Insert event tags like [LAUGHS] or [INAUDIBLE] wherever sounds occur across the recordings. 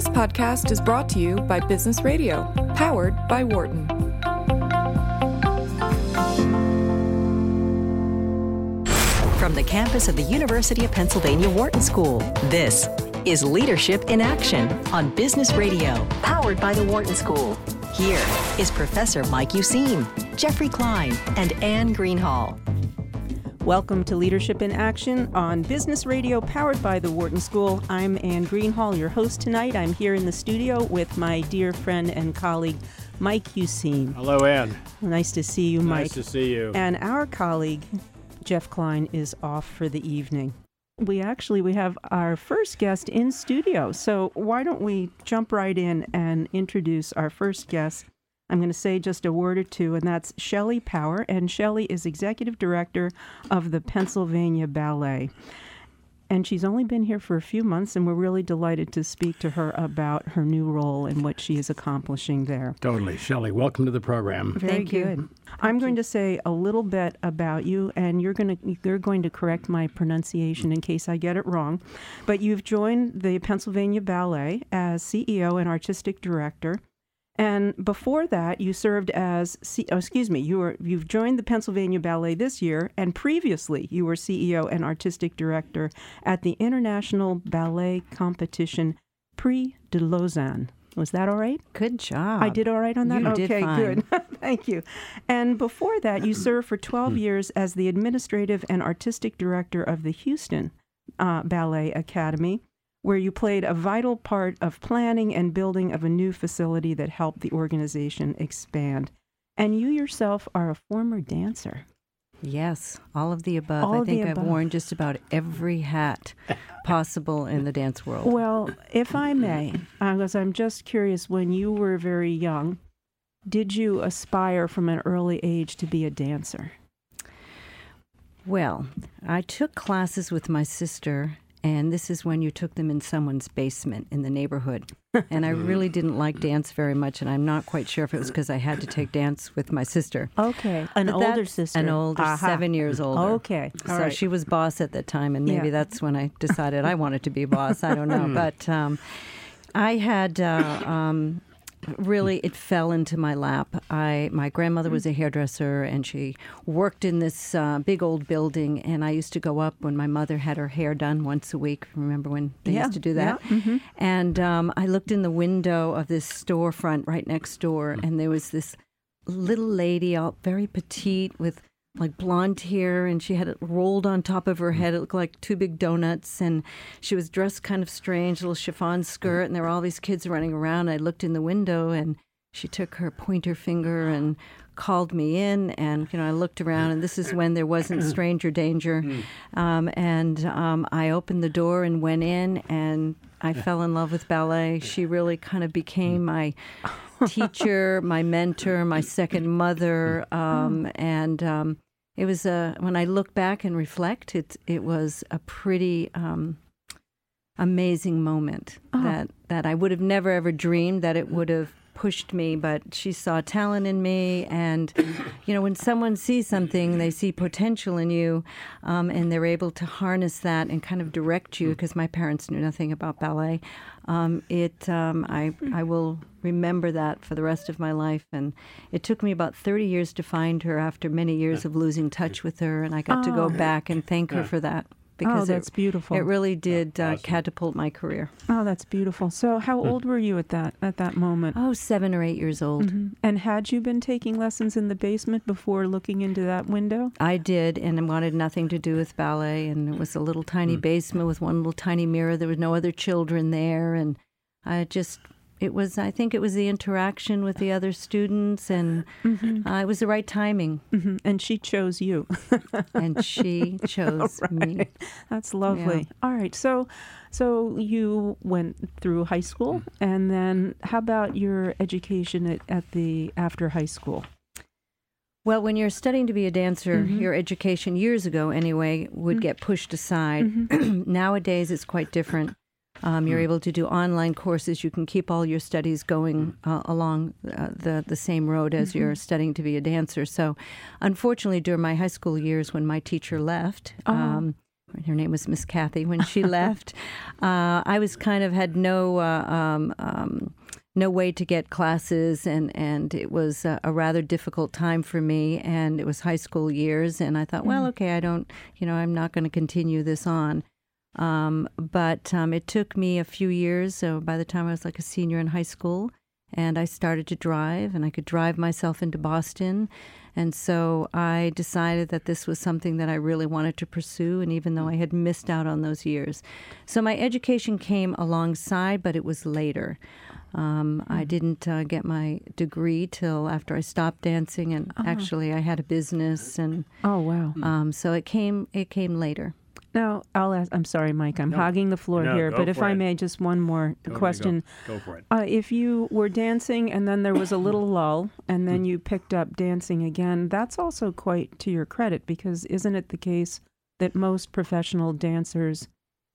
This podcast is brought to you by Business Radio, powered by Wharton. From the campus of the University of Pennsylvania Wharton School, this is Leadership in Action on Business Radio, powered by the Wharton School. Here is Professor Mike Useem, Jeffrey Klein, and Anne Greenhall. Welcome to Leadership in Action on Business Radio, powered by the Wharton School. I'm Anne Greenhall, your host tonight. I'm here in the studio with my dear friend and colleague, Mike Useem. Hello, Anne. Nice to see you, Mike. Nice to see you. And our colleague, Jeff Klein, is off for the evening. We actually we have our first guest in studio. So why don't we jump right in and introduce our first guest? I'm going to say just a word or two, and that's Shelley Power. And Shelley is executive director of the Pennsylvania Ballet. And she's only been here for a few months, and we're really delighted to speak to her about her new role and what she is accomplishing there. Totally. Shelley, welcome to the program. Very Thank you. I'm going to say a little bit about you, and you're going to you're going to correct my pronunciation in case I get it wrong. But you've joined the Pennsylvania Ballet as CEO and artistic director. And before that, you served as, C- oh, excuse me, you were you've joined the Pennsylvania Ballet this year, and previously you were CEO and artistic director at the International Ballet Competition Prix de Lausanne. Was that all right? Good job. I did all right on that? You okay, did fine. good. [LAUGHS] Thank you. And before that, you served for 12 years as the administrative and artistic director of the Houston uh, Ballet Academy, where you played a vital part of planning and building of a new facility that helped the organization expand. And you yourself are a former dancer. Yes, all of the above. All I think I've above. worn just about every hat possible in the dance world. Well, if I may, because I'm just curious, when you were very young, did you aspire from an early age to be a dancer? Well, I took classes with my sister, and this is when you took them in someone's basement in the neighborhood. And I really didn't like dance very much, and I'm not quite sure if it was because I had to take dance with my sister. Okay, an But older sister. An older, Aha. seven years older. Okay, all so right. she was boss at the time, and maybe Yeah. that's when I decided I wanted to be boss. I don't know, [LAUGHS] but um, I had uh, [COUGHS] um, really it fell into my lap. I my grandmother was a hairdresser, and she worked in this uh, big old building. And I used to go up when my mother had her hair done once a week. Remember when they Yeah, used to do that? yeah, mhm. And um, I looked in the window of this storefront right next door, and there was this little lady, all very petite, with like blonde hair, and she had it rolled on top of her head. It looked like two big donuts, and she was dressed kind of strange, little chiffon skirt, and there were all these kids running around. I looked in the window, and she took her pointer finger and called me in and you know i looked around and this is when there wasn't stranger danger um, and um, i opened the door and went in and i fell in love with ballet. She really kind of became my [LAUGHS] teacher my mentor my second mother um, and um, it was a when i look back and reflect it, it was a pretty um, amazing moment Oh. that that I would have never ever dreamed that it would have pushed me but she saw talent in me. And you know when someone sees something they see potential in you um, and they're able to harness that and kind of direct you because my parents knew nothing about ballet. Um, it um, I, I will remember that for the rest of my life. And it took me about 30 years to find her after many years of losing touch with her and I got to Oh. go back and thank her for that because that's it, beautiful. it really did uh, catapult my career Oh, that's beautiful. So, how old were you at that at that moment? oh seven or eight years old Mhm. And had you been taking lessons in the basement before looking into that window? I did, and I wanted nothing to do with ballet. And it was a little tiny basement with one little tiny mirror. There was no other children there, and I just. It was, I think it was the interaction with the other students, and uh, it was the right timing. hmm And she chose you. [LAUGHS] And she chose me. That's lovely. All right. So, so you went through high school, and then how about your education at, at the after high school? Well, when you're studying to be a dancer, your education years ago, anyway, would get pushed aside. [CLEARS THROAT] Nowadays, it's quite different. Um, you're able to do online courses. You can keep all your studies going uh, along uh, the the same road as you're studying to be a dancer. So, unfortunately, during my high school years, when my teacher left, um, her name was Miss Kathy when she [LAUGHS] left. Uh, I was kind of had no uh, um, um, no way to get classes, and and it was a, a, rather difficult time for me. And it was high school years, and I thought, well, Mm-hmm. okay, I don't, you know, I'm not going to continue this on. Um, but um, it took me a few years. So by the time I was like a senior in high school, and I started to drive, and I could drive myself into Boston. And so I decided that this was something that I really wanted to pursue, and even though I had missed out on those years. So my education came alongside, but it was later. Um, I didn't uh, get my degree till after I stopped dancing, and actually I had a business, and Oh wow. um, so it came it came later. Now I'll ask. I'm sorry, Mike. I'm hogging the floor No, here, but if for I may, just one more Go, question. Go, go for it. Uh, if you were dancing and then there was a little lull and then you picked up dancing again, that's also quite to your credit because isn't it the case that most professional dancers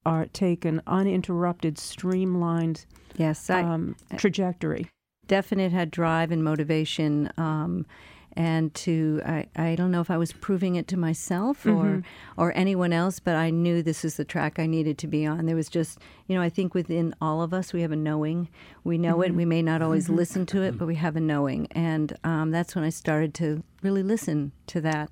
are take an uninterrupted, streamlined Yes, I um, trajectory? definite had drive and motivation. Um, and to I, I don't know if I was proving it to myself or mm-hmm. or anyone else, but I knew this is the track I needed to be on. There was just you know I think within all of us we have a knowing. We know it. Mm-hmm. We may not always mm-hmm. listen to it, but we have a knowing, and um, that's when I started to really listen to that.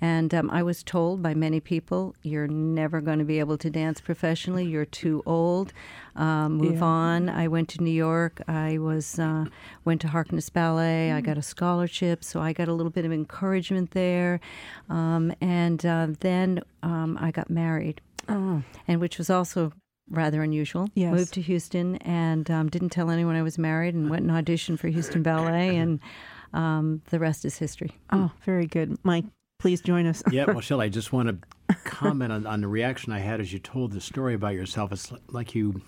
And um, I was told by many people, "You're never going to be able to dance professionally. You're too old. Um, move Yeah. on." I went to New York. I was uh, went to Harkness Ballet. I got a scholarship, so I got a little bit of encouragement there. Um, and uh, then um, I got married, Oh, and which was also rather unusual. Yes. Moved to Houston and um, didn't tell anyone I was married, and went and auditioned for Houston Ballet, and um, the rest is history. oh, very good, Mike. Please join us. yeah, well, [LAUGHS] Shelley, I just want to comment on, on the reaction I had as you told the story about yourself. It's like you,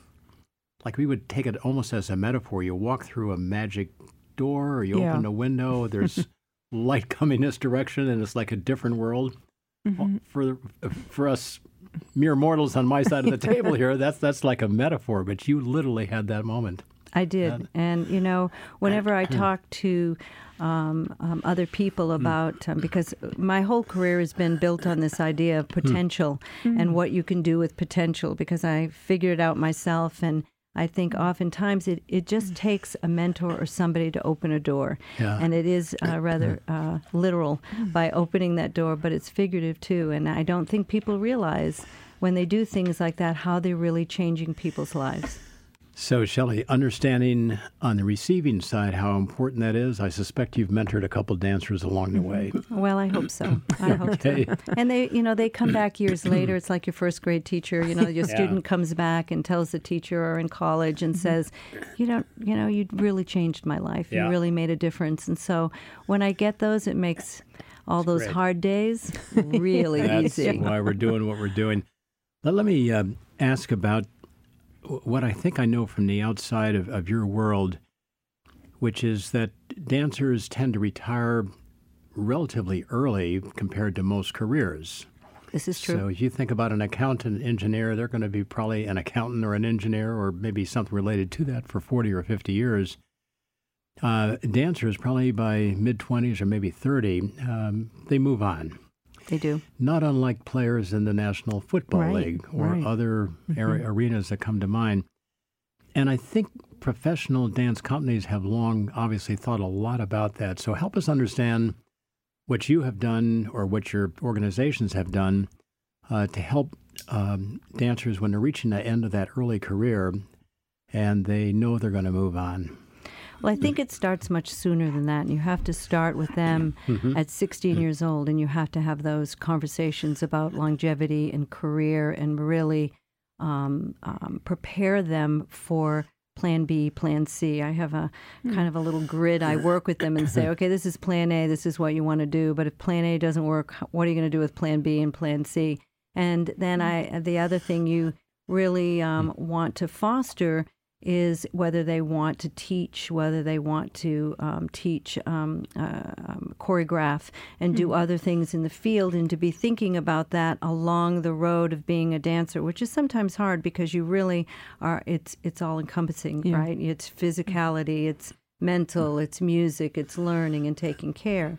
like we would take it almost as a metaphor. You walk through a magic door, or you Yeah. open a window. There's [LAUGHS] light coming this direction, and it's like a different world. Mm-hmm. For for us mere mortals on my side of the table [LAUGHS] here, that's that's like a metaphor. But you literally had that moment. I did, and you know, whenever I [CLEARS THROAT] talk to um, um, other people about, um, because my whole career has been built on this idea of potential and what you can do with potential, because I figured it out myself, and I think oftentimes it, it just takes a mentor or somebody to open a door, Yeah. and it is uh, rather uh, literal by opening that door, but it's figurative too, and I don't think people realize when they do things like that how they're really changing people's lives. So, Shelley, understanding on the receiving side how important that is, I suspect you've mentored a couple dancers along the way. [LAUGHS] Well, I hope so. I hope Okay. so. And they, you know, they come back years later. It's like your first grade teacher. You know, your Yeah. student comes back and tells the teacher or in college and says, "You don't, you know, you really changed my life. Yeah. You really made a difference." And so, when I get those, it makes all those great. hard days [LAUGHS] really That's easy. why we're doing what we're doing. Let, let me um ask about what I think I know from the outside of, of your world, which is that dancers tend to retire relatively early compared to most careers. This is true. So if you think about an accountant, engineer, they're going to be probably an accountant or an engineer or maybe something related to that for 40 or 50 years. Uh, dancers, probably by mid 20s or maybe 30, um, they move on. They do. Not unlike players in the National Football Right, League or right. other ar- arenas that come to mind. And I think professional dance companies have long obviously thought a lot about that. So help us understand what you have done or what your organizations have done uh, to help um, dancers when they're reaching the end of that early career and they know they're going to move on. Well, I think it starts much sooner than that. And you have to start with them Mm-hmm. at 16 years old, and you have to have those conversations about longevity and career and really um, um, prepare them for plan B, plan C. I have a kind of a little grid. I work with them and say, [COUGHS] okay, this is plan A, this is what you want to do. But if plan A doesn't work, what are you going to do with plan B and plan C? And then I, the other thing you really um, want to foster is whether they want to teach, whether they want to um, teach, um, uh, um, choreograph, and do other things in the field, and to be thinking about that along the road of being a dancer, which is sometimes hard because you really are. It's it's all encompassing, Yeah. right? It's physicality, it's mental, it's music, it's learning and taking care.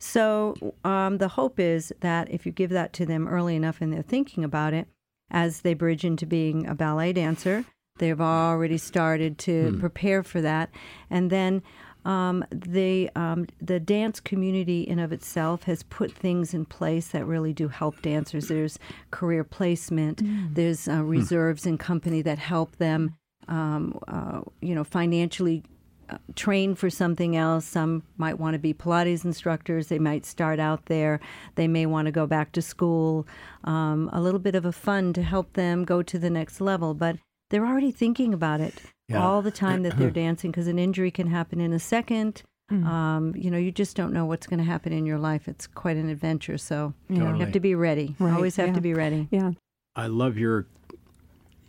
So um, the hope is that if you give that to them early enough and they're thinking about it, as they bridge into being a ballet dancer, they've already started to prepare for that, and then. Um, the um, the dance community in of itself has put things in place that really do help dancers. There's career placement. There's uh, reserves in company that help them, um, uh, you know, financially uh, train for something else. Some might want to be Pilates instructors. They might start out there. They may want to go back to school. Um, a little bit of a fund to help them go to the next level, but they're already thinking about it Yeah. all the time that they're [CLEARS THROAT] dancing because an injury can happen in a second. Mm. Um, you know, you just don't know what's going to happen in your life. It's quite an adventure. So Yeah. you have to be ready. Right, Always have yeah. to be ready. Yeah. I love your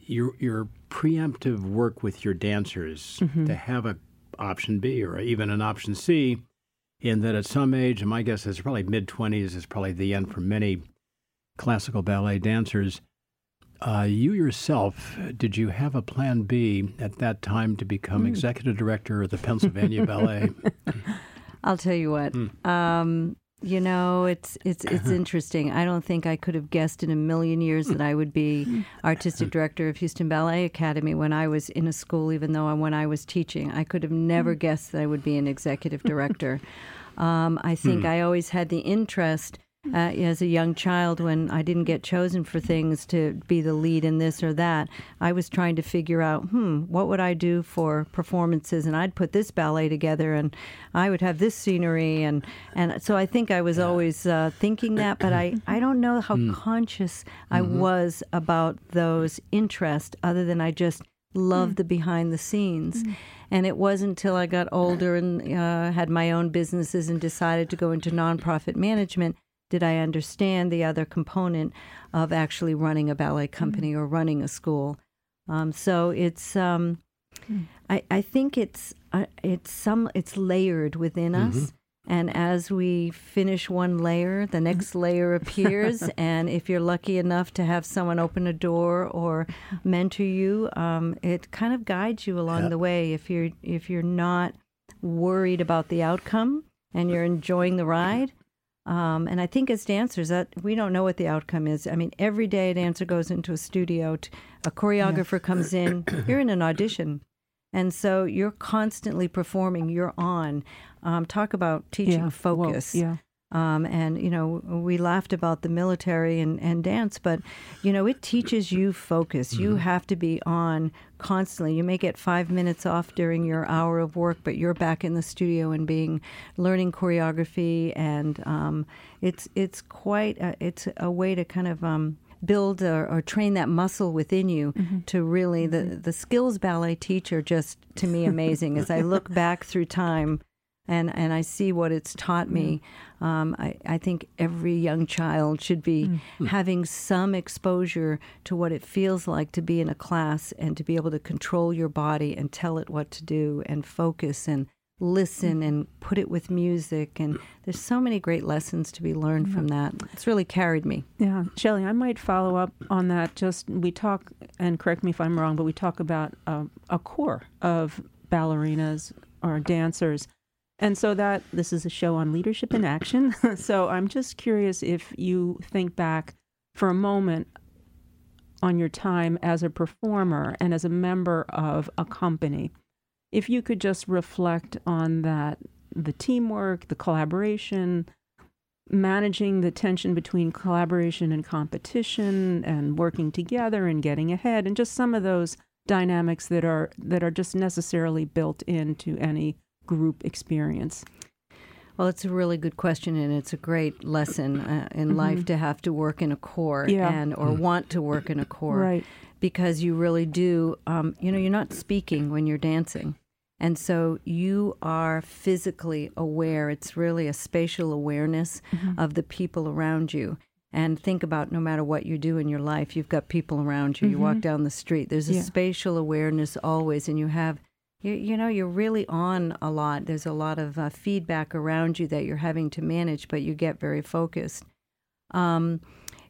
your your preemptive work with your dancers Mm-hmm. to have a option B or even an option C in that at some age, and my guess is probably mid twenties is probably the end for many classical ballet dancers. Uh, you yourself, did you have a plan B at that time to become executive director of the Pennsylvania [LAUGHS] Ballet? I'll tell you what. Um, you know, it's it's it's [LAUGHS] interesting. I don't think I could have guessed in a million years that I would be artistic [LAUGHS] director of Houston Ballet Academy when I was in a school. Even though when I was teaching, I could have never guessed that I would be an executive director. Um, I think I always had the interest uh, as a young child when I didn't get chosen for things to be the lead in this or that. I was trying to figure out, hmm, what would I do for performances? And I'd put this ballet together, and I would have this scenery, and and so I think I was always uh, thinking that, but I [CLEARS THROAT] I don't know how conscious I was about those interests, other than I just loved the behind the scenes. And it wasn't until I got older and uh, had my own businesses and decided to go into nonprofit management did I understand the other component of actually running a ballet company or running a school. Um, so it's, um, I, I think it's, uh, it's some, it's layered within us. And as we finish one layer, the next layer appears. [LAUGHS] and if you're lucky enough to have someone open a door or mentor you, um, it kind of guides you along Yeah. the way. If you're if you're not worried about the outcome and you're enjoying the ride, um, and I think as dancers, that we don't know what the outcome is. I mean, every day a dancer goes into a studio, t- a choreographer comes in, [COUGHS] you're in an audition. And so you're constantly performing, you're on. Um, talk about teaching yeah. Well, focus. yeah. Um, and, you know, we laughed about the military and, and dance, but, you know, it teaches you focus. You have to be on constantly. You may get five minutes off during your hour of work, but you're back in the studio and being learning choreography. And um, it's, it's quite, a, it's a way to kind of, um, build or, or train that muscle within you to really the the skills ballet teacher just to me amazing as I look back through time and and I see what it's taught me. Um, I, I think every young child should be having some exposure to what it feels like to be in a class and to be able to control your body and tell it what to do and focus and listen and put it with music. And there's so many great lessons to be learned from that. It's really carried me. Yeah, Shelley, I might follow up on that. Just we talk, and correct me if I'm wrong, but we talk about um, a corps of ballerinas or dancers. And so that this is a show on leadership in action. [LAUGHS] so I'm just curious if you think back for a moment on your time as a performer and as a member of a company. If you could just reflect on that the teamwork, the collaboration, managing the tension between collaboration and competition and working together and getting ahead and just some of those dynamics that are that are just necessarily built into any group experience. Well, it's a really good question, and it's a great lesson uh, in life to have to work in a corps Mm-hmm. Yeah. and or want to work in a corps, Right. Because you really do. Um, you know, you're not speaking when you're dancing, and so you are physically aware. It's really a spatial awareness Mm-hmm. of the people around you. And think about no matter what you do in your life, you've got people around you. You walk down the street. There's a Mm-hmm. Yeah. spatial awareness always, and you have you, you know you're really on a lot. There's a lot of uh, feedback around you that you're having to manage but you get very focused. Um,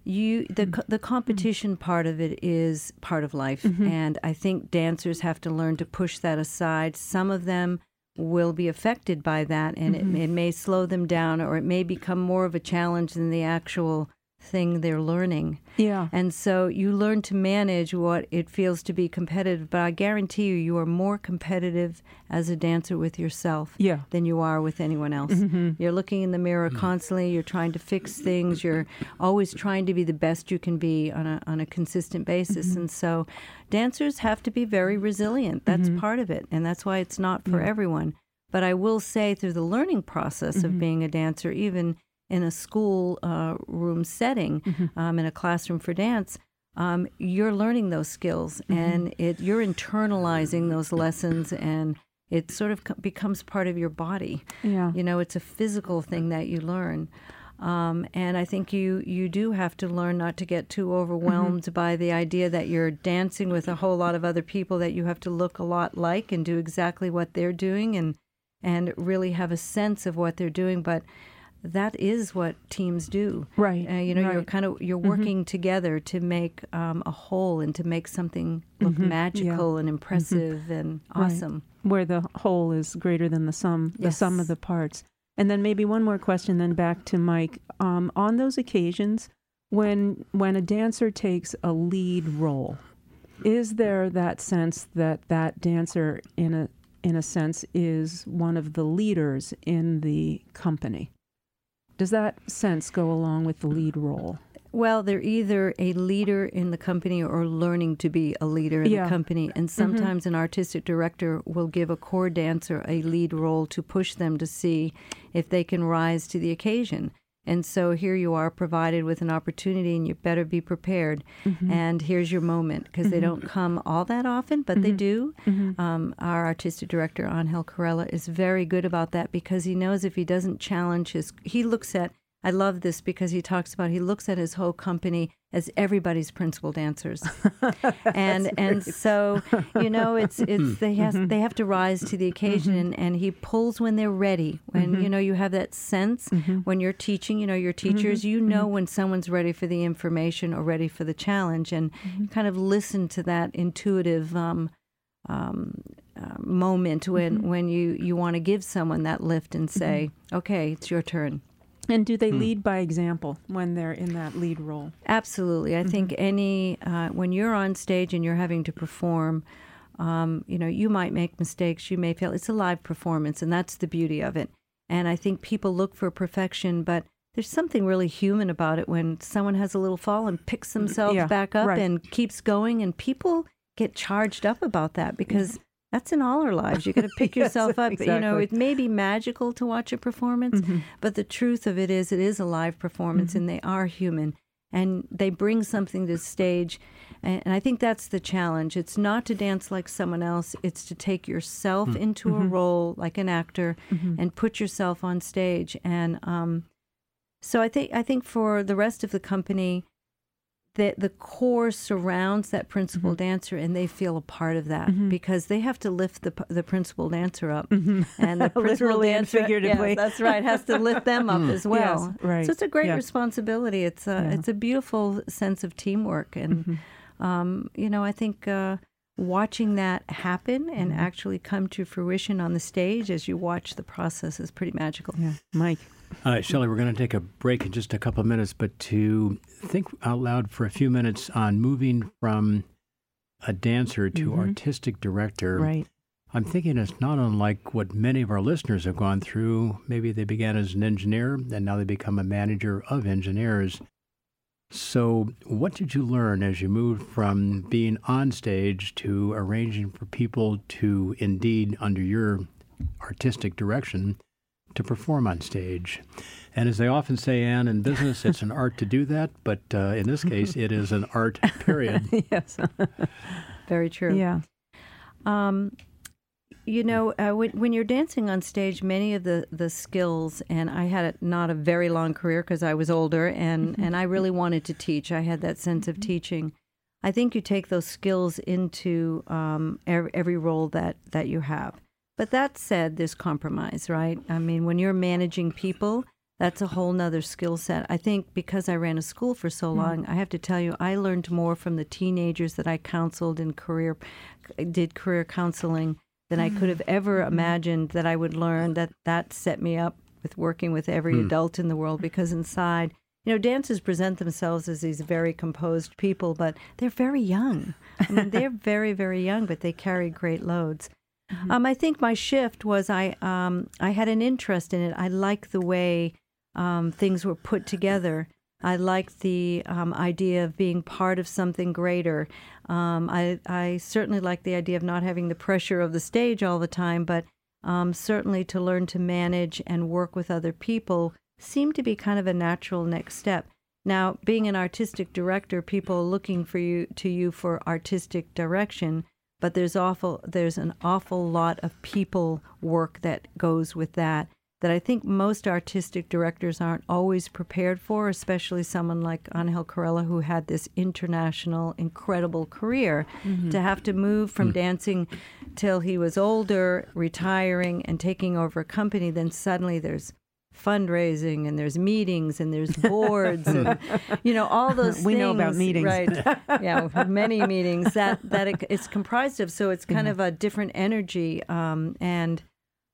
you the the competition part of it is part of life and i think dancers have to learn to push that aside. Some of them will be affected by that and it, it may slow them down or it may become more of a challenge than the actual thing they're learning. Yeah. And so you learn to manage what it feels to be competitive. But I guarantee you, you are more competitive as a dancer with yourself Yeah. than you are with anyone else. Mm-hmm. You're looking in the mirror mm. constantly. You're trying to fix things. You're always trying to be the best you can be on a, on a consistent basis. Mm-hmm. And so dancers have to be very resilient. That's mm-hmm. part of it. And that's why it's not for everyone. But I will say, through the learning process of being a dancer, even in a school uh, room setting, um, in a classroom for dance, um, you're learning those skills and it you're internalizing those lessons and it sort of co- becomes part of your body. Yeah. You know, it's a physical thing that you learn. Um, and I think you, you do have to learn not to get too overwhelmed by the idea that you're dancing with a whole lot of other people that you have to look a lot like and do exactly what they're doing and and really have a sense of what they're doing. But that is what teams do. Right, Uh, you know, you're kind of you're working together to make um, a whole and to make something look magical and impressive and Right. awesome. Where the whole is greater than the sum, the sum of the parts. And then maybe one more question, then back to Mike. Um, on those occasions, when when a dancer takes a lead role, is there that sense that that dancer, in a in a sense, is one of the leaders in the company? Does that sense go along with the lead role? Well, they're either a leader in the company or learning to be a leader in Yeah. the company. And mm-hmm. sometimes an artistic director will give a corps dancer a lead role to push them to see if they can rise to the occasion. And so here you are provided with an opportunity, and you better be prepared. Mm-hmm. And here's your moment because they mm-hmm. don't come all that often, but they mm-hmm. do. Um, our artistic director, Angel Corella, is very good about that because he knows if he doesn't challenge his, he looks at I love this because he talks about he looks at his whole company as everybody's principal dancers, [LAUGHS] and and so you know it's [LAUGHS] it's they has they have to rise to the mm-hmm. occasion, and, and he pulls when they're ready. When mm-hmm. you know you have that sense mm-hmm. when you're teaching, you know your teachers, you know when someone's ready for the information or ready for the challenge, and kind of listen to that intuitive. Um, um, uh, moment when when you you want to give someone that lift and say, okay, it's your turn. And do they lead by example when they're in that lead role? Absolutely. I think any uh, when you're on stage and you're having to perform, um, you know, you might make mistakes, you may fail. It's a live performance, and that's the beauty of it. And I think people look for perfection, but there's something really human about it when someone has a little fall and picks themselves Yeah, back up right. and keeps going, and people get charged up about that because. That's in all our lives. You got to [LAUGHS] pick Yes, yourself up. You know, it may be magical to watch a performance, mm-hmm. but the truth of it is, it is a live performance, mm-hmm. and they are human and they bring something to the stage and, and i think that's the challenge. It's not to dance like someone else it's to take yourself mm-hmm. into a role like an actor and put yourself on stage and um, so i think i think for the rest of the company the the corps surrounds that principal mm-hmm. dancer and they feel a part of that mm-hmm. because they have to lift the the principal dancer up. Mm-hmm. [LAUGHS] And the [LAUGHS] principal Literally and dancer. yeah, figuratively. that's [LAUGHS] right. has to lift them up mm. as well. Yes, right. so it's a great Yeah. responsibility. It's a Yeah. it's a beautiful sense of teamwork. And um, you know i think uh, watching that happen and actually come to fruition on the stage as you watch the process is pretty magical. Yeah, Mike. Uh, Shelley, we're going to take a break in just a couple of minutes, but to think out loud for a few minutes on moving from a dancer to artistic director. Right. I'm thinking it's not unlike what many of our listeners have gone through. Maybe they began as an engineer and now they become a manager of engineers. So, what did you learn as you moved from being on stage to arranging for people to indeed, under your artistic direction, to perform on stage? And as they often say, Anne, in business, it's an art to do that, but uh, in this case, it is an art, period. [LAUGHS] yes. [LAUGHS] very true yeah. Um, you know, uh, when, when you're dancing on stage, many of the, the skills, and I had a, not a very long career because I was older and, and I really wanted to teach. I had that sense of teaching. I think you take those skills into um, every, every role that, that you have. But that said, there's compromise, right? I mean, when you're managing people, that's a whole nother skill set. I think because I ran a school for so mm. long, I have to tell you, I learned more from the teenagers that I counseled in career, did career counseling than I could mm. have ever Mm-hmm. imagined that I would learn. That that set me up with working with every mm. adult in the world because inside, you know, dancers present themselves as these very composed people, but they're very young. I mean, they're [LAUGHS] very very young, but they carry great loads. Um, I think my shift was I um, I had an interest in it. I liked the way um, things were put together. I liked the um, idea of being part of something greater. Um, I I certainly like the idea of not having the pressure of the stage all the time, but um, certainly to learn to manage and work with other people seemed to be kind of a natural next step. Now, being an artistic director, people looking for you to you for artistic direction, but there's awful there's an awful lot of people work that goes with that that I think most artistic directors aren't always prepared for, especially someone like Angel Corella who had this international incredible career mm-hmm. to have to move from mm. dancing till he was older, retiring and taking over a company, then suddenly there's fundraising and there's meetings and there's [LAUGHS] boards and you know all those We know about meetings. right. [LAUGHS] Yeah we have had many meetings that that it, it's comprised of so it's kind of a different energy um, and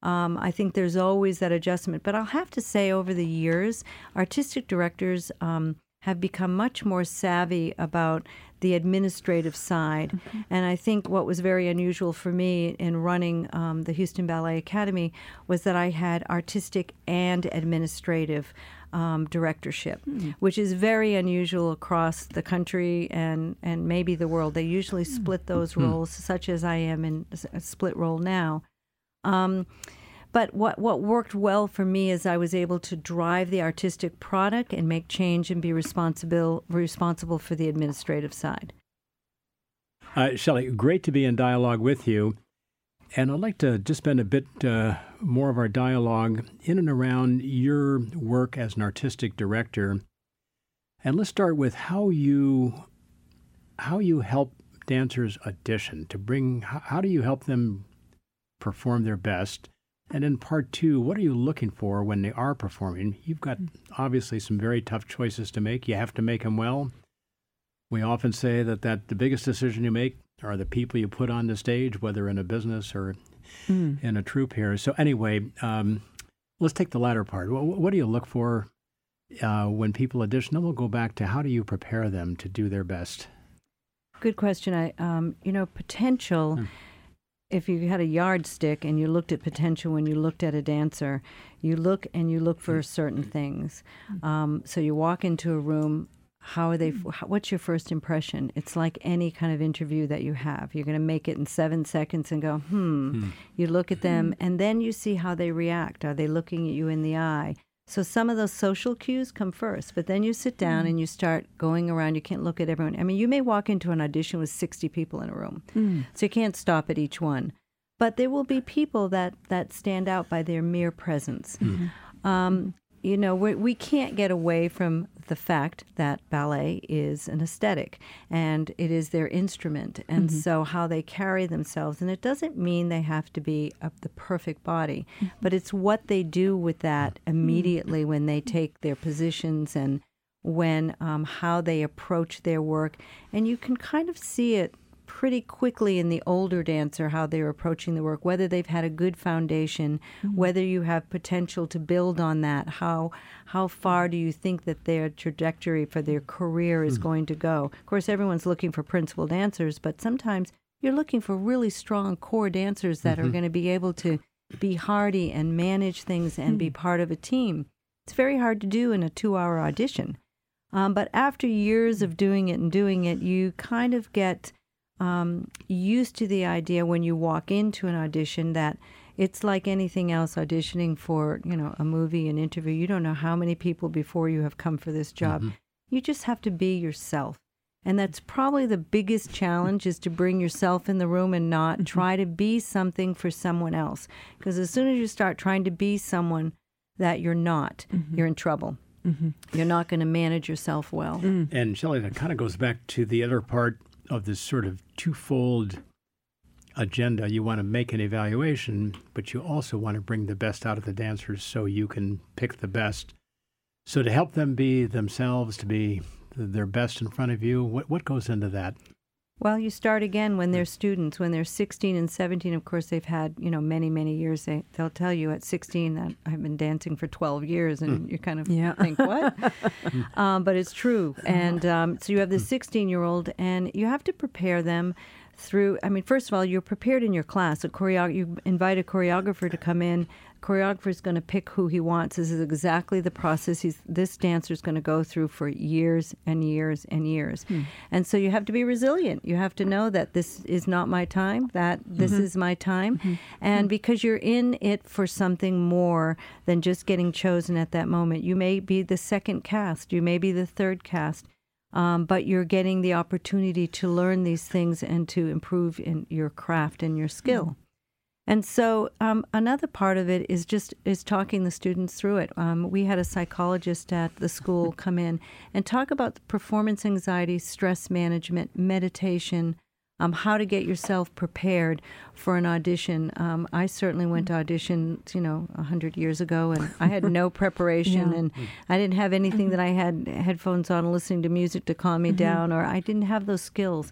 um, I think there's always that adjustment. But I'll have to say over the years artistic directors um, have become much more savvy about the administrative side. And I think what was very unusual for me in running um, the Houston Ballet Academy was that I had artistic and administrative um, directorship, which is very unusual across the country and, and maybe the world. They usually split those roles, such as I am in a split role now. Um, but what, what worked well for me is I was able to drive the artistic product and make change and be responsible responsible for the administrative side. Uh, Shelley, great to be in dialogue with you. And I'd like to just spend a bit uh, more of our dialogue in and around your work as an artistic director. And let's start with how you how you help dancers audition to bring how, how do you help them perform their best? And in part two, what are you looking for when they are performing? You've got obviously some very tough choices to make. You have to make them well. We often say that, that the biggest decision you make are the people you put on the stage, whether in a business or in a troupe here. So, anyway, um, let's take the latter part. What, what do you look for uh, when people audition? Then we'll go back to how do you prepare them to do their best? Good question. I, um, you know, potential. If you had a yardstick and you looked at potential when you looked at a dancer, you look and you look for certain things. Um, so you walk into a room. How are they? What's your first impression? It's like any kind of interview that you have. You're going to make it in seven seconds and go, hmm. You look at them and then you see how they react. Are they looking at you in the eye? So some of those social cues come first, but then you sit down mm. and you start going around. You can't look at everyone. I mean, you may walk into an audition with 60 people in a room, mm. so you can't stop at each one. But there will be people that, that stand out by their mere presence. Mm-hmm. Um, you know, we, we can't get away from the fact that ballet is an aesthetic and it is their instrument. And mm-hmm. so, how they carry themselves, and it doesn't mean they have to be the perfect body, mm-hmm. but it's what they do with that mm. immediately when they take their positions and when um, how they approach their work. And you can kind of see it pretty quickly in the older dancer how they're approaching the work whether they've had a good foundation mm-hmm. whether you have potential to build on that how how far do you think that their trajectory for their career is hmm. going to go? Of course everyone's looking for principal dancers but sometimes you're looking for really strong corps dancers that are mm-hmm. going to be able to be hardy and manage things and be hmm. part of a team. It's very hard to do in a two hour audition. Um, but after years of doing it and doing it, you kind of get um, used to the idea when you walk into an audition that it's like anything else auditioning for you know a movie an interview. You don't know how many people before you have come for this job. Mm-hmm. You just have to be yourself. And that's probably the biggest challenge is to bring yourself in the room and not mm-hmm. try to be something for someone else. Because as soon as you start trying to be someone that you're not mm-hmm. you're in trouble. You're not going to manage yourself well. Mm. And Shelley, that kind of goes back to the other part of this sort of twofold agenda. You want to make an evaluation, but you also want to bring the best out of the dancers so you can pick the best. So to help them be themselves, to be their best in front of you, what what goes into that? Well, you start again when they're students. When they're 16 and 17, of course, they've had, you know, many, many years. They, they'll tell you at 16 that I've been dancing for 12 years, and you kind of Yeah. think, what? um, [LAUGHS] but it's true. [LAUGHS] And um, so you have the 16 year old, and you have to prepare them through. I mean, first of all, you're prepared in your class. A choreo- you invite a choreographer to come in. Choreographer is going to pick who he wants. This is exactly the process he's, this dancer is going to go through for years and years and years. Hmm. And so you have to be resilient. You have to know that this is not my time, that this mm-hmm. is my time. Mm-hmm. And mm-hmm. because you're in it for something more than just getting chosen at that moment, you may be the second cast, you may be the third cast. Um, but you're getting the opportunity to learn these things and to improve in your craft and your skill. And so um, another part of it is just is talking the students through it. Um, we had a psychologist at the school [LAUGHS] come in and talk about performance anxiety, stress management, meditation, um, how to get yourself prepared for an audition. Um, I certainly went to audition, you know, a hundred years ago, and I had no [LAUGHS] preparation, Yeah. and I didn't have anything that I had headphones on, listening to music to calm me down, or I didn't have those skills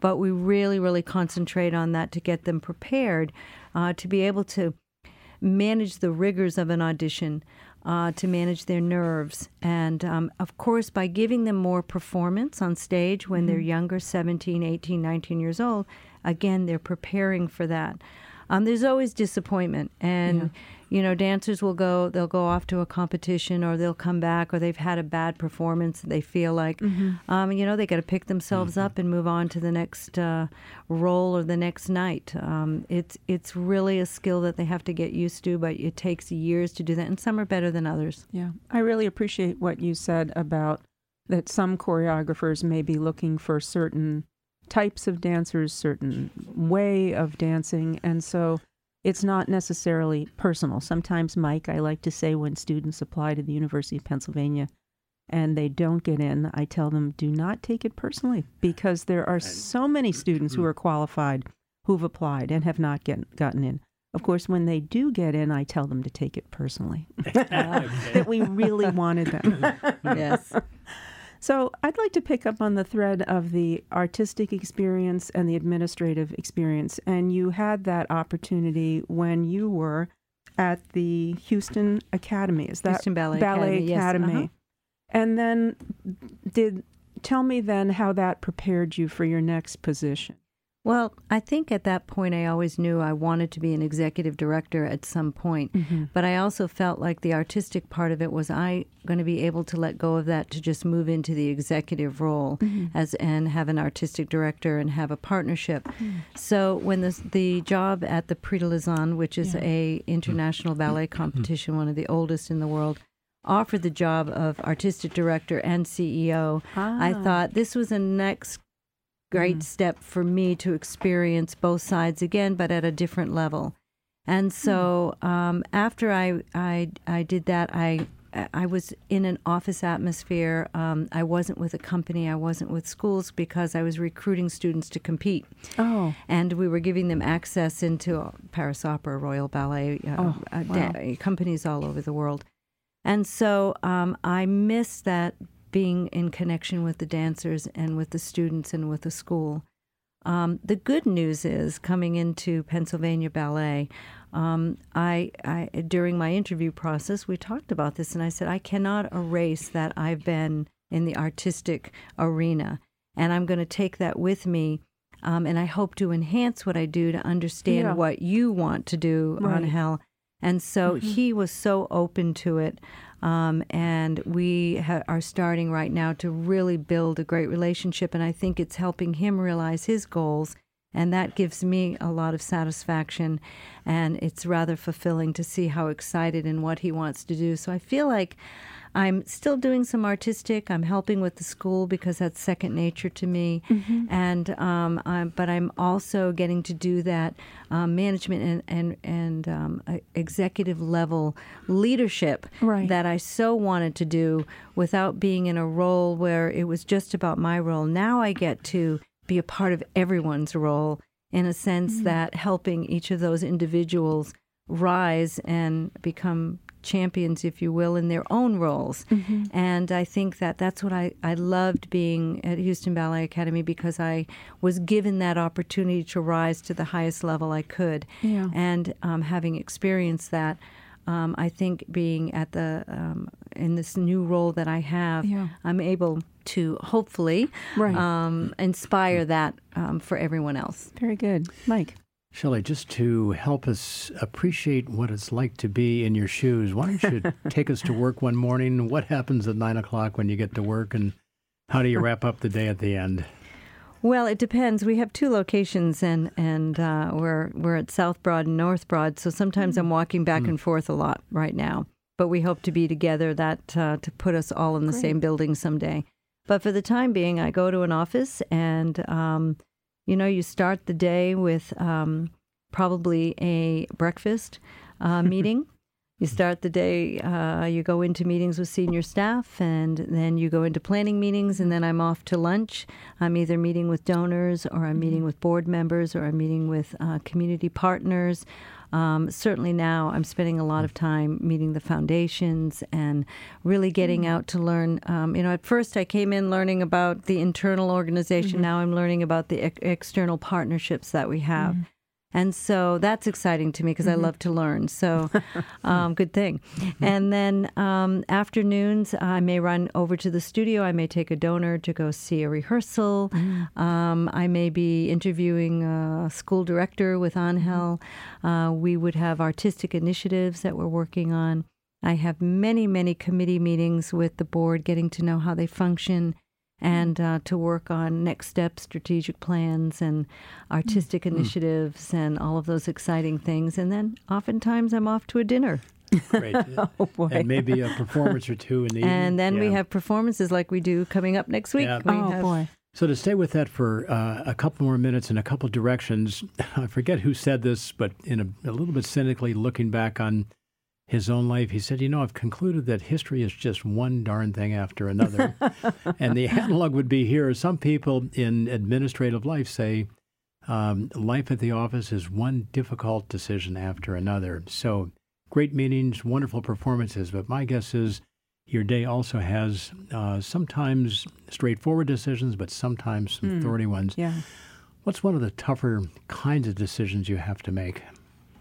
but we really, really concentrate on that to get them prepared uh, to be able to manage the rigors of an audition, uh, to manage their nerves. And um, of course, by giving them more performance on stage when they're younger 17, 18, 19 years old again, they're preparing for that. Um, there's always disappointment, and you know, dancers will go, they'll go off to a competition, or they'll come back, or they've had a bad performance. They feel like, um, you know, they got to pick themselves up and move on to the next uh, role or the next night. Um, it's it's really a skill that they have to get used to, but it takes years to do that, and some are better than others. Yeah, I really appreciate what you said about that some choreographers may be looking for certain types of dancers, certain way of dancing, and so it's not necessarily personal. Sometimes, Mike, I like to say when students apply to the University of Pennsylvania and they don't get in, I tell them do not take it personally because there are so many [CLEARS THROAT] students who are qualified who've applied and have not get, gotten in. Of course, when they do get in, I tell them to take it personally [LAUGHS] ah, that we really wanted them. [LAUGHS] yes. [LAUGHS] So I'd like to pick up on the thread of the artistic experience and the administrative experience. And you had that opportunity when you were at the Houston Academy. Is that Houston Ballet Academy, yes, Academy? uh-huh. And then did tell me then how that prepared you for your next position. Well, I think at that point I always knew I wanted to be an executive director at some point. Mm-hmm. But I also felt like the artistic part of it was I going to be able to let go of that to just move into the executive role mm-hmm. as and have an artistic director and have a partnership. Mm-hmm. So when the the job at the Prix de Lausanne, which is a international ballet competition, one of the oldest in the world, offered the job of artistic director and CEO, I Ah. thought this was a next great step for me to experience both sides again, but at a different level. And so um, after I, I I did that, I I was in an office atmosphere. Um, I wasn't with a company. I wasn't with schools because I was recruiting students to compete. Oh, And we were giving them access into Paris Opera, Royal Ballet, uh, Oh, uh, wow. da- companies all over the world. And so um, I missed that being in connection with the dancers and with the students and with the school. Um, the good news is coming into Pennsylvania Ballet. Um, I, I during my interview process, we talked about this, and I said I cannot erase that I've been in the artistic arena, and I'm going to take that with me. Um, and I hope to enhance what I do to understand Yeah. what you want to do, Right. Angel. And so he was so open to it. Um, and we ha- are starting right now to really build a great relationship. And I think it's helping him realize his goals. And that gives me a lot of satisfaction. And it's rather fulfilling to see how excited and what he wants to do. So I feel like I'm still doing some artistic. I'm helping with the school because that's second nature to me, and um, I'm, but I'm also getting to do that um, management and and and um, executive level leadership Right. that I so wanted to do without being in a role where it was just about my role. Now I get to be a part of everyone's role in a sense that helping each of those individuals rise and become champions, if you will, in their own roles. Mm-hmm. And I think that that's what I, I loved being at Houston Ballet Academy because I was given that opportunity to rise to the highest level I could. Yeah. And um, having experienced that, um, I think being at the um, in this new role that I have, Yeah. I'm able to hopefully Right. um, inspire that um, for everyone else. Very good. Mike. Shelley, just to help us appreciate what it's like to be in your shoes, why don't you [LAUGHS] take us to work one morning? What happens at nine o'clock when you get to work, and how do you wrap up the day at the end? Well, it depends. We have two locations, and and uh, we're we're at South Broad and North Broad. So sometimes I'm walking back and forth a lot right now. But we hope to be together that uh, to put us all in the Great. same building someday. But for the time being, I go to an office, and um, you know, you start the day with um, probably a breakfast uh, [LAUGHS] meeting. You start the day, uh, you go into meetings with senior staff, and then you go into planning meetings, and then I'm off to lunch. I'm either meeting with donors, or I'm meeting with board members, or I'm meeting with uh, community partners. Um, certainly now, I'm spending a lot of time meeting the foundations and really getting out to learn. Um, you know, at first I came in learning about the internal organization. Now I'm learning about the ex- external partnerships that we have. And so that's exciting to me because I love to learn. So, [LAUGHS] um, good thing. And then um, afternoons, I may run over to the studio. I may take a donor to go see a rehearsal. Um, I may be interviewing a school director with Angel. Uh, we would have artistic initiatives that we're working on. I have many, many committee meetings with the board, getting to know how they function and uh, to work on next steps, strategic plans, and artistic initiatives, and all of those exciting things. And then oftentimes I'm off to a dinner. Great. [LAUGHS] Oh boy. And maybe a performance or two in the evening. And then we have performances like we do coming up next week. Yeah. We oh have- boy. So to stay with that for uh, a couple more minutes in a couple directions, [LAUGHS] I forget who said this, but in a, a little bit cynically looking back on his own life, he said, "You know, I've concluded that history is just one darn thing after another." [LAUGHS] and the analog would be here. Some people in administrative life say, um, "Life at the office is one difficult decision after another." So great meetings, wonderful performances, but my guess is your day also has uh, sometimes straightforward decisions, but sometimes some thorny ones. Yeah. What's one of the tougher kinds of decisions you have to make?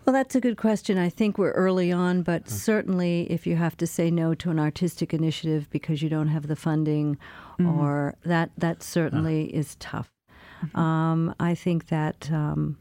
Well, that's a good question. I think we're early on, but certainly if you have to say no to an artistic initiative because you don't have the funding, or that that certainly is tough. Um, I think that um,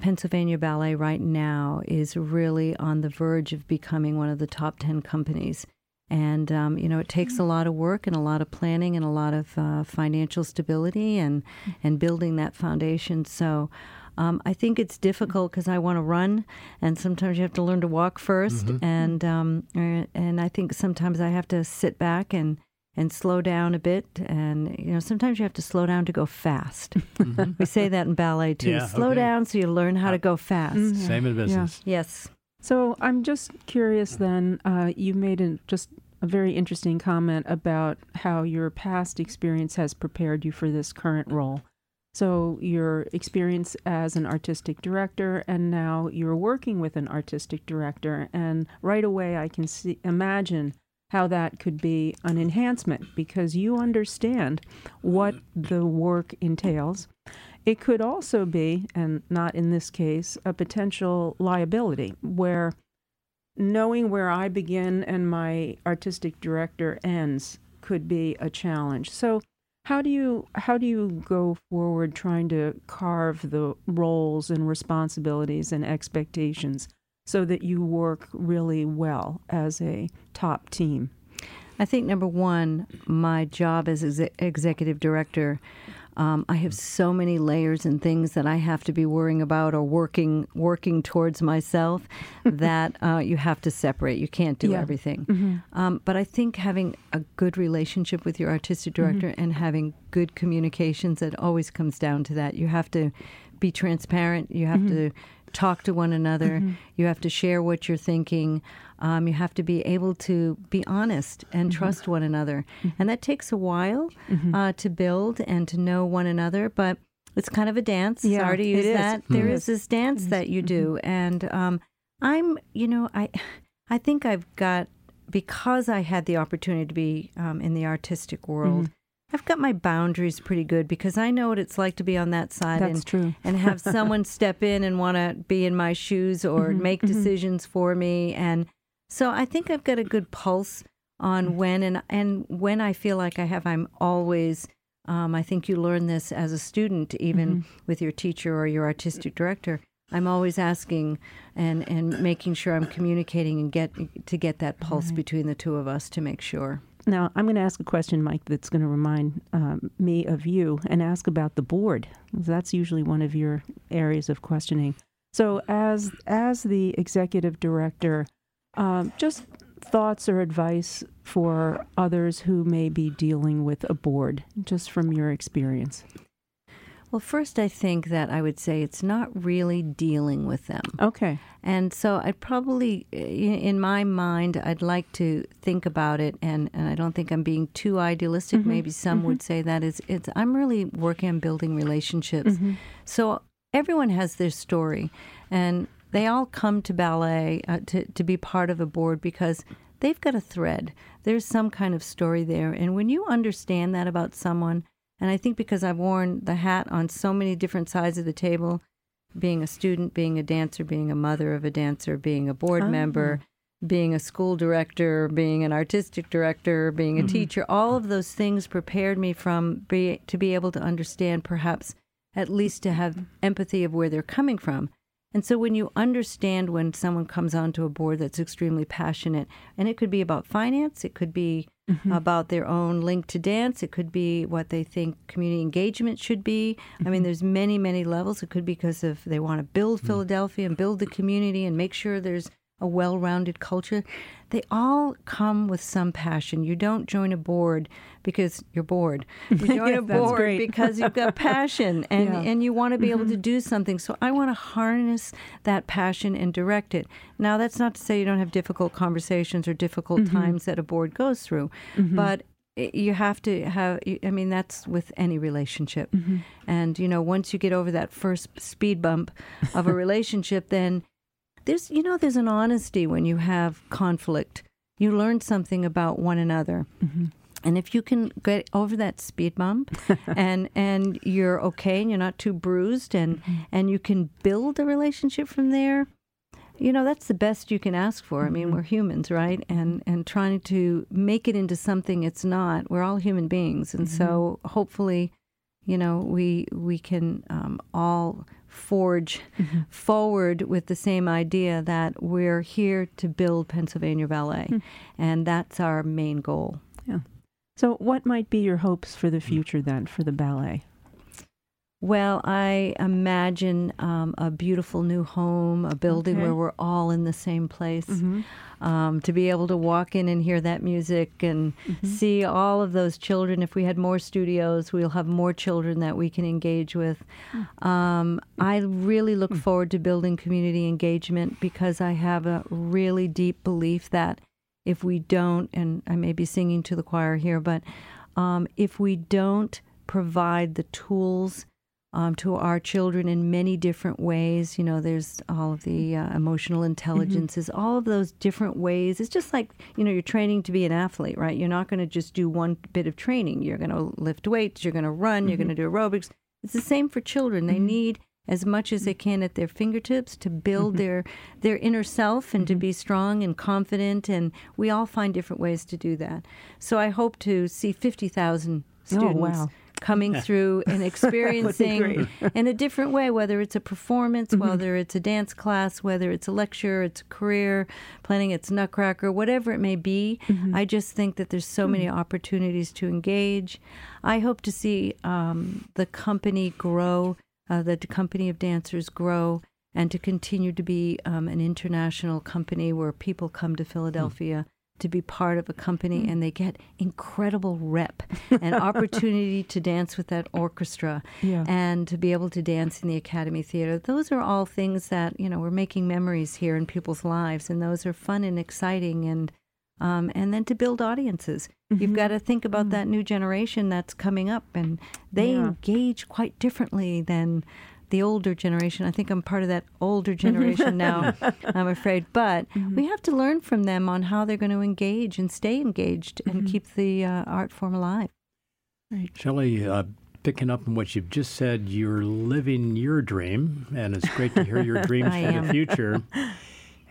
Pennsylvania Ballet right now is really on the verge of becoming one of the top ten companies. And um, you know, it takes a lot of work and a lot of planning and a lot of uh, financial stability and and building that foundation. So. Um, I think it's difficult because I want to run, and sometimes you have to learn to walk 1st and um, uh, and I think sometimes I have to sit back and and slow down a bit, and you know sometimes you have to slow down to go fast. we say that in ballet too. Yeah, slow okay. down so you learn how to go fast. Same in business. Yes. So I'm just curious. Then uh, you made an, just a very interesting comment about how your past experience has prepared you for this current role. So your experience as an artistic director, and now you're working with an artistic director, and right away I can see imagine how that could be an enhancement because you understand what the work entails. It could also be, and not in this case, a potential liability where knowing where I begin and my artistic director ends could be a challenge. So how do you how do you go forward trying to carve the roles and responsibilities and expectations so that you work really well as a top team? I think number one, my job as exe- executive director, um, I have so many layers and things that I have to be worrying about or working working towards myself [LAUGHS] that uh, you have to separate. You can't do Yeah. everything. Um, but I think having a good relationship with your artistic director and having good communications, it always comes down to that. You have to be transparent. You have to talk to one another. You have to share what you're thinking. Um, you have to be able to be honest and trust one another. And that takes a while uh, to build and to know one another, but it's kind of a dance. Yeah, Sorry to use is. that. Mhm. There It is is. this dance that you do. And um, I'm, you know, I. I think I've got because I had the opportunity to be um, in the artistic world. I've got my boundaries pretty good because I know what it's like to be on that side That's and, true. and have [LAUGHS] someone step in and want to be in my shoes or mm-hmm, make mm-hmm. decisions for me. And so I think I've got a good pulse on mm. when and and when I feel like I have. I'm always. Um, I think you learn this as a student, even mm-hmm. with your teacher or your artistic director. I'm always asking and and making sure I'm communicating and get to get that pulse between the two of us to make sure. Now, I'm going to ask a question, Mike, that's going to remind um, me of you and ask about the board. That's usually one of your areas of questioning. So, as as the executive director, um, just thoughts or advice for others who may be dealing with a board, just from your experience. Well, first, I think that I would say it's not really dealing with them. Okay. And so I'd probably, in my mind, I'd like to think about it, and, and I don't think I'm being too idealistic. Mm-hmm. Maybe some mm-hmm. would say that is it's. I'm really working on building relationships. Mm-hmm. So everyone has their story, and they all come to ballet uh, to to be part of a board because they've got a thread. There's some kind of story there, and when you understand that about someone, and I think because I've worn the hat on so many different sides of the table, being a student, being a dancer, being a mother of a dancer, being a board ah. member, being a school director, being an artistic director, being a mm-hmm. teacher, all of those things prepared me from be, to be able to understand perhaps at least to have empathy of where they're coming from. And so when you understand when someone comes onto a board that's extremely passionate, and it could be about finance, it could be mm-hmm. about their own link to dance, it could be what they think community engagement should be. I mean, mm-hmm. there's many, many levels. It could be because of they want to build mm-hmm. Philadelphia and build the community and make sure there's a well-rounded culture. They all come with some passion. You don't join a board because you're bored. [LAUGHS] You join Yeah, a board because you've got passion [LAUGHS] and Yeah. and you want to be able to mm-hmm. do something. So I want to harness that passion and direct it. Now that's not to say you don't have difficult conversations or difficult mm-hmm. times that a board goes through, mm-hmm. but you have to have i mean that's with any relationship and you know once you get over that first speed bump of a [LAUGHS] relationship then there's you know there's an honesty when you have conflict. You learn something about one another. Mm-hmm. And if you can get over that speed bump [LAUGHS] and and you're okay and you're not too bruised and mm-hmm. and you can build a relationship from there you know that's the best you can ask for. I mean mm-hmm. we're humans right? And and trying to make it into something it's not. We're all human beings. And so hopefully you know we we can um, all forge mm-hmm. forward with the same idea that we're here to build Pennsylvania Ballet, hmm. and that's our main goal. Yeah. So, what might be your hopes for the future then for the ballet? Well, I imagine um, a beautiful new home, a building Okay. where we're all in the same place. Mm-hmm. Um, to be able to walk in and hear that music and Mm-hmm. see all of those children. If we had more studios, we'll have more children that we can engage with. Mm. Um, I really look forward to building community engagement because I have a really deep belief that if we don't, and I may be singing to the choir here, but um, if we don't provide the tools um, to our children in many different ways. You know, there's all of the uh, emotional mm-hmm. intelligences, all of those different ways. It's just like, you know, you're training to be an athlete, right? You're not going to just do one bit of training. You're going to lift weights, you're going to run, you're mm-hmm. going to do aerobics. It's the same for children. They mm-hmm. need as much as they can at their fingertips to build their their inner self and to be strong and confident and we all find different ways to do that. So I hope to see 50,000 students oh, wow. Coming through and [LAUGHS] experiencing in a different way, whether it's a performance, whether it's a dance class, whether it's a lecture, it's a career, planning it's Nutcracker, whatever it may be. I just think that there's so many opportunities to engage. I hope to see um, the company grow, uh, the company of dancers grow. And to continue to be um, an international company where people come to Philadelphia to be part of a company mm. and they get incredible rep [LAUGHS] and opportunity to dance with that orchestra Yeah. and to be able to dance in the Academy Theater. Those are all things that, you know, we're making memories here in people's lives and those are fun and exciting and um, and then to build audiences. You've mm-hmm. got to think about mm. that new generation that's coming up and they Yeah. engage quite differently than the older generation. I think I'm part of that older [LAUGHS] generation now, I'm afraid. But Mm-hmm. we have to learn from them on how they're going to engage and stay engaged Mm-hmm. and keep the uh, art form alive. Shelley, uh, picking up on what you've just said, you're living your dream, and it's great to hear your [LAUGHS] dreams I for the future. [LAUGHS]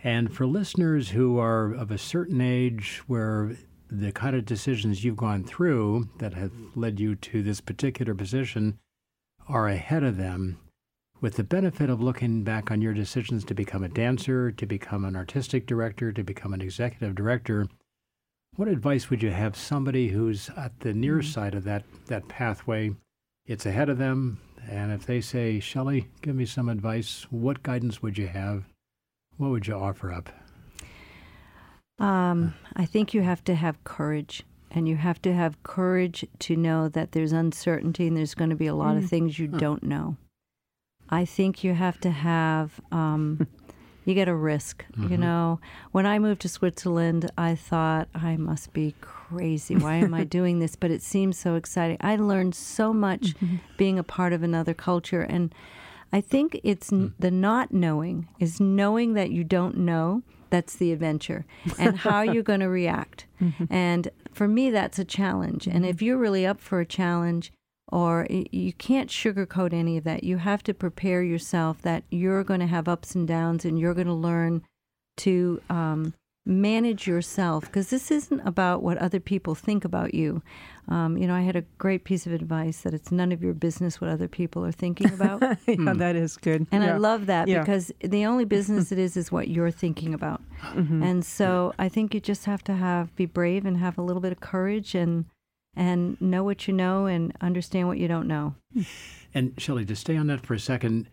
And for listeners who are of a certain age where the kind of decisions you've gone through that have led you to this particular position are ahead of them, with the benefit of looking back on your decisions to become a dancer, to become an artistic director, to become an executive director, what advice would you have somebody who's at the near side of that, that pathway? It's ahead of them, and if they say, Shelly, give me some advice, what guidance would you have? What would you offer up? Um, I think you have to have courage. And you have to have courage to know that there's uncertainty and there's going to be a lot of things you don't know. I think you have to have, um, you get a risk. You mm-hmm. know, when I moved to Switzerland, I thought I must be crazy. Why am I [LAUGHS] doing this? But it seems so exciting. I learned so much mm-hmm. being a part of another culture. And I think it's n- mm. the not knowing is knowing that you don't know. That's the adventure and how [LAUGHS] you're going to react. Mm-hmm. And for me, that's a challenge. And if you're really up for a challenge, or you can't sugarcoat any of that, you have to prepare yourself that you're going to have ups and downs and you're going to learn to um, manage yourself because this isn't about what other people think about you. Um, you know, I had a great piece of advice that it's none of your business what other people are thinking about. [LAUGHS] yeah, that is good. And I love that Yeah. because the only business [LAUGHS] it is is what you're thinking about. Mm-hmm. And so I think you just have to have be brave and have a little bit of courage and and know what you know and understand what you don't know. And Shelley, to stay on that for a second,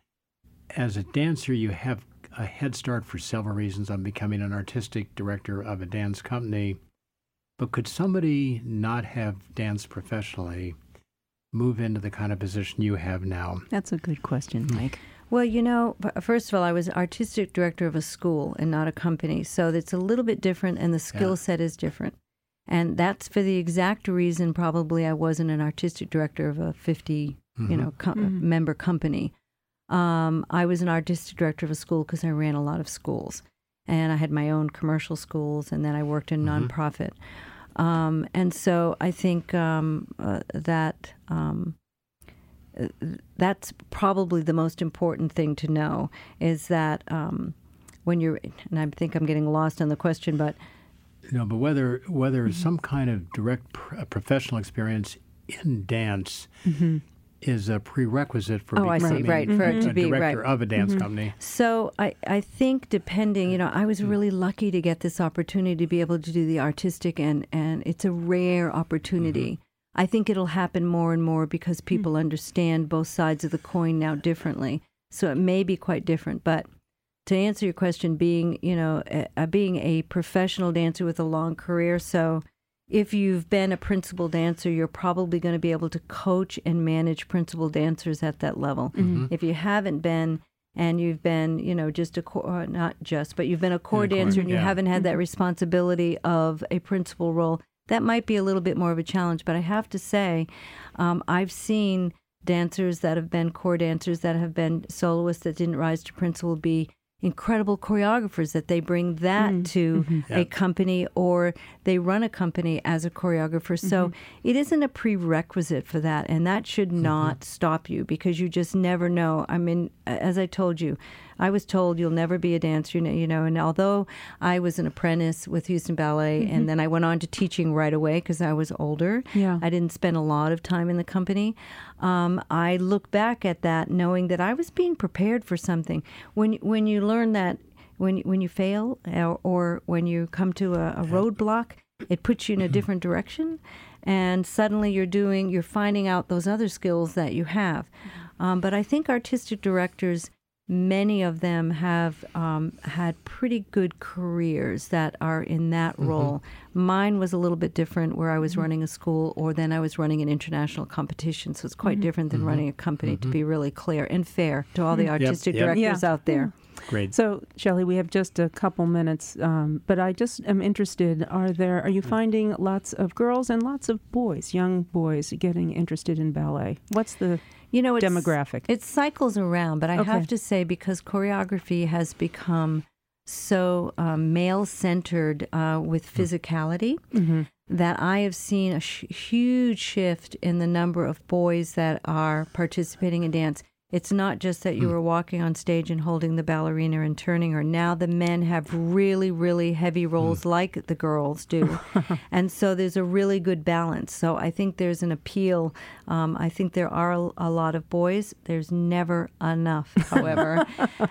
as a dancer, you have a head start for several reasons on becoming an artistic director of a dance company. But could somebody not have danced professionally move into the kind of position you have now? That's a good question, hmm. Mike. Well, you know, first of all, I was artistic director of a school and not a company. So it's a little bit different and the skill Yeah. set is different. And that's for the exact reason probably I wasn't an artistic director of a 50, you know, co- member company. Um, I was an artistic director of a school because I ran a lot of schools. And I had my own commercial schools and then I worked in nonprofit. Um, and so I think um, uh, that um, uh, that's probably the most important thing to know is that um, when you're, and I think I'm getting lost on the question, but No, but whether whether Mm-hmm. some kind of direct pr- professional experience in dance is a prerequisite for Mm-hmm. Oh, I see. becoming Right, for it a to be- director right. Mm-hmm. of a dance company. So I, I think depending, you know, I was really lucky to get this opportunity to be able to do the artistic and, and it's a rare opportunity. I think it'll happen more and more because people understand both sides of the coin now differently. So it may be quite different. But to answer your question, being, you know, a, a- being a professional dancer with a long career, so if you've been a principal dancer, you're probably going to be able to coach and manage principal dancers at that level. If you haven't been, and you've been, you know, just a corps, uh, not just, but you've been a corps corps, dancer and you yeah. haven't had that responsibility of a principal role, that might be a little bit more of a challenge. But I have to say, um, I've seen dancers that have been corps dancers that have been soloists that didn't rise to principal be incredible choreographers that they bring that mm. to mm-hmm. Yeah. a company or they run a company as a choreographer. So mm-hmm. it isn't a prerequisite for that, and that should mm-hmm. not stop you because you just never know. I mean, as I told you, I was told you'll never be a dancer, you know, and although I was an apprentice with Houston Ballet and then I went on to teaching right away because I was older. Yeah. I didn't spend a lot of time in the company. Um, I look back at that knowing that I was being prepared for something. When when you learn that when when you fail or, or when you come to a, a roadblock, it puts you in a [CLEARS THROAT] different direction, and suddenly you're doing you're finding out those other skills that you have. Um, but I think artistic directors. Many of them have um, had pretty good careers that are in that mm-hmm. role. Mine was a little bit different, where I was mm-hmm. running a school, or then I was running an international competition. So it's quite mm-hmm. different than running a company, to be really clear and fair to all the artistic yep. directors Yeah. out there. Great. So, Shelley, we have just a couple minutes, um, but I just am interested. Are there? Are you mm. finding lots of girls and lots of boys, young boys, getting interested in ballet? What's the you know, it's, demographic? It cycles around, but I Okay. have to say because choreography has become so um, male centered uh, with physicality Mm-hmm. that I have seen a sh- huge shift in the number of boys that are participating in dance. It's not just that you hmm. were walking on stage and holding the ballerina and turning her. Now the men have really, really heavy hmm. roles like the girls do. [LAUGHS] and so there's a really good balance. So I think there's an appeal. Um, I think there are a, a lot of boys. There's never enough, [LAUGHS] however.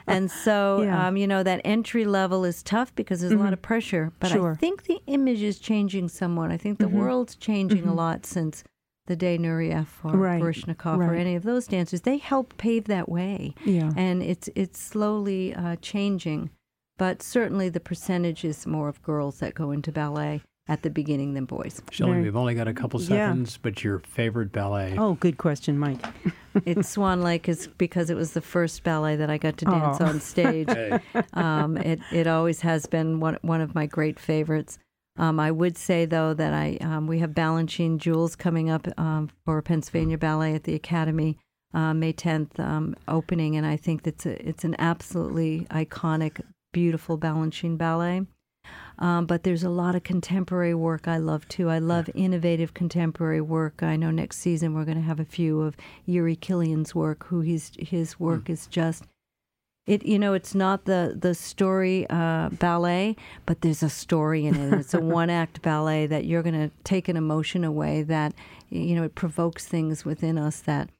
and so, Yeah. um, you know, that entry level is tough because there's a lot mm-hmm. of pressure. But Sure. I think the image is changing somewhat. I think the mm-hmm. world's changing a mm-hmm. lot since the day Nureyev or Right, Baryshnikov or right. any of those dancers. They help pave that way. Yeah. And it's it's slowly uh, changing. But certainly the percentage is more of girls that go into ballet at the beginning than boys. Shelley, Very- we've only got a couple Yeah. seconds, but your favorite ballet? Oh, good question, Mike. [LAUGHS] it's Swan Lake is because it was the first ballet that I got to dance Oh. on stage. [LAUGHS] Hey. um, it it always has been one one of my great favorites. Um, I would say though that I um, we have Balanchine Jewels coming up um, for Pennsylvania Ballet at the Academy uh, May 10th um, opening, and I think that's a, it's an absolutely iconic, beautiful Balanchine ballet. Um, but there's a lot of contemporary work I love too. I love innovative contemporary work. I know next season we're going to have a few of Jiří Kylián's work, who he's his work is just it. You know, it's not the the story uh, ballet, but there's a story in it. It's a [LAUGHS] one act ballet that you're going to take an emotion away. That you know, it provokes things within us that.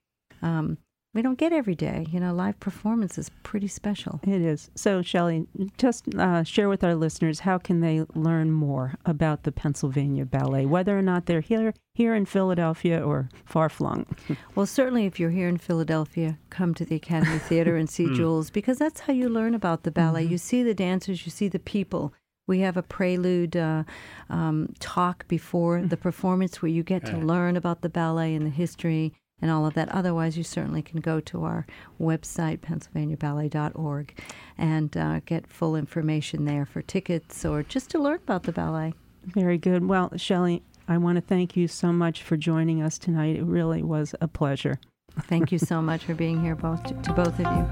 Um, we don't get every day. You know, live performance is pretty special. It is. So, Shelley, just uh, share with our listeners how can they learn more about the Pennsylvania Ballet, whether or not they're here here in Philadelphia or far flung. [LAUGHS] Well, certainly if you're here in Philadelphia, come to the Academy [LAUGHS] Theater and see Jewels because that's how you learn about the ballet. You see the dancers, you see the people. We have a prelude uh, um, talk before the performance where you get to learn about the ballet and the history and all of that. Otherwise, you certainly can go to our website, pennsylvaniaballet.org, and uh, get full information there for tickets or just to learn about the ballet. Very good. Well, Shelley, I want to thank you so much for joining us tonight. It really was a pleasure. Thank you so much for being here, both to both of you.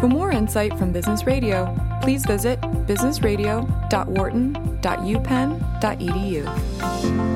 For more insight from Business Radio, please visit businessradio.wharton.upenn.edu.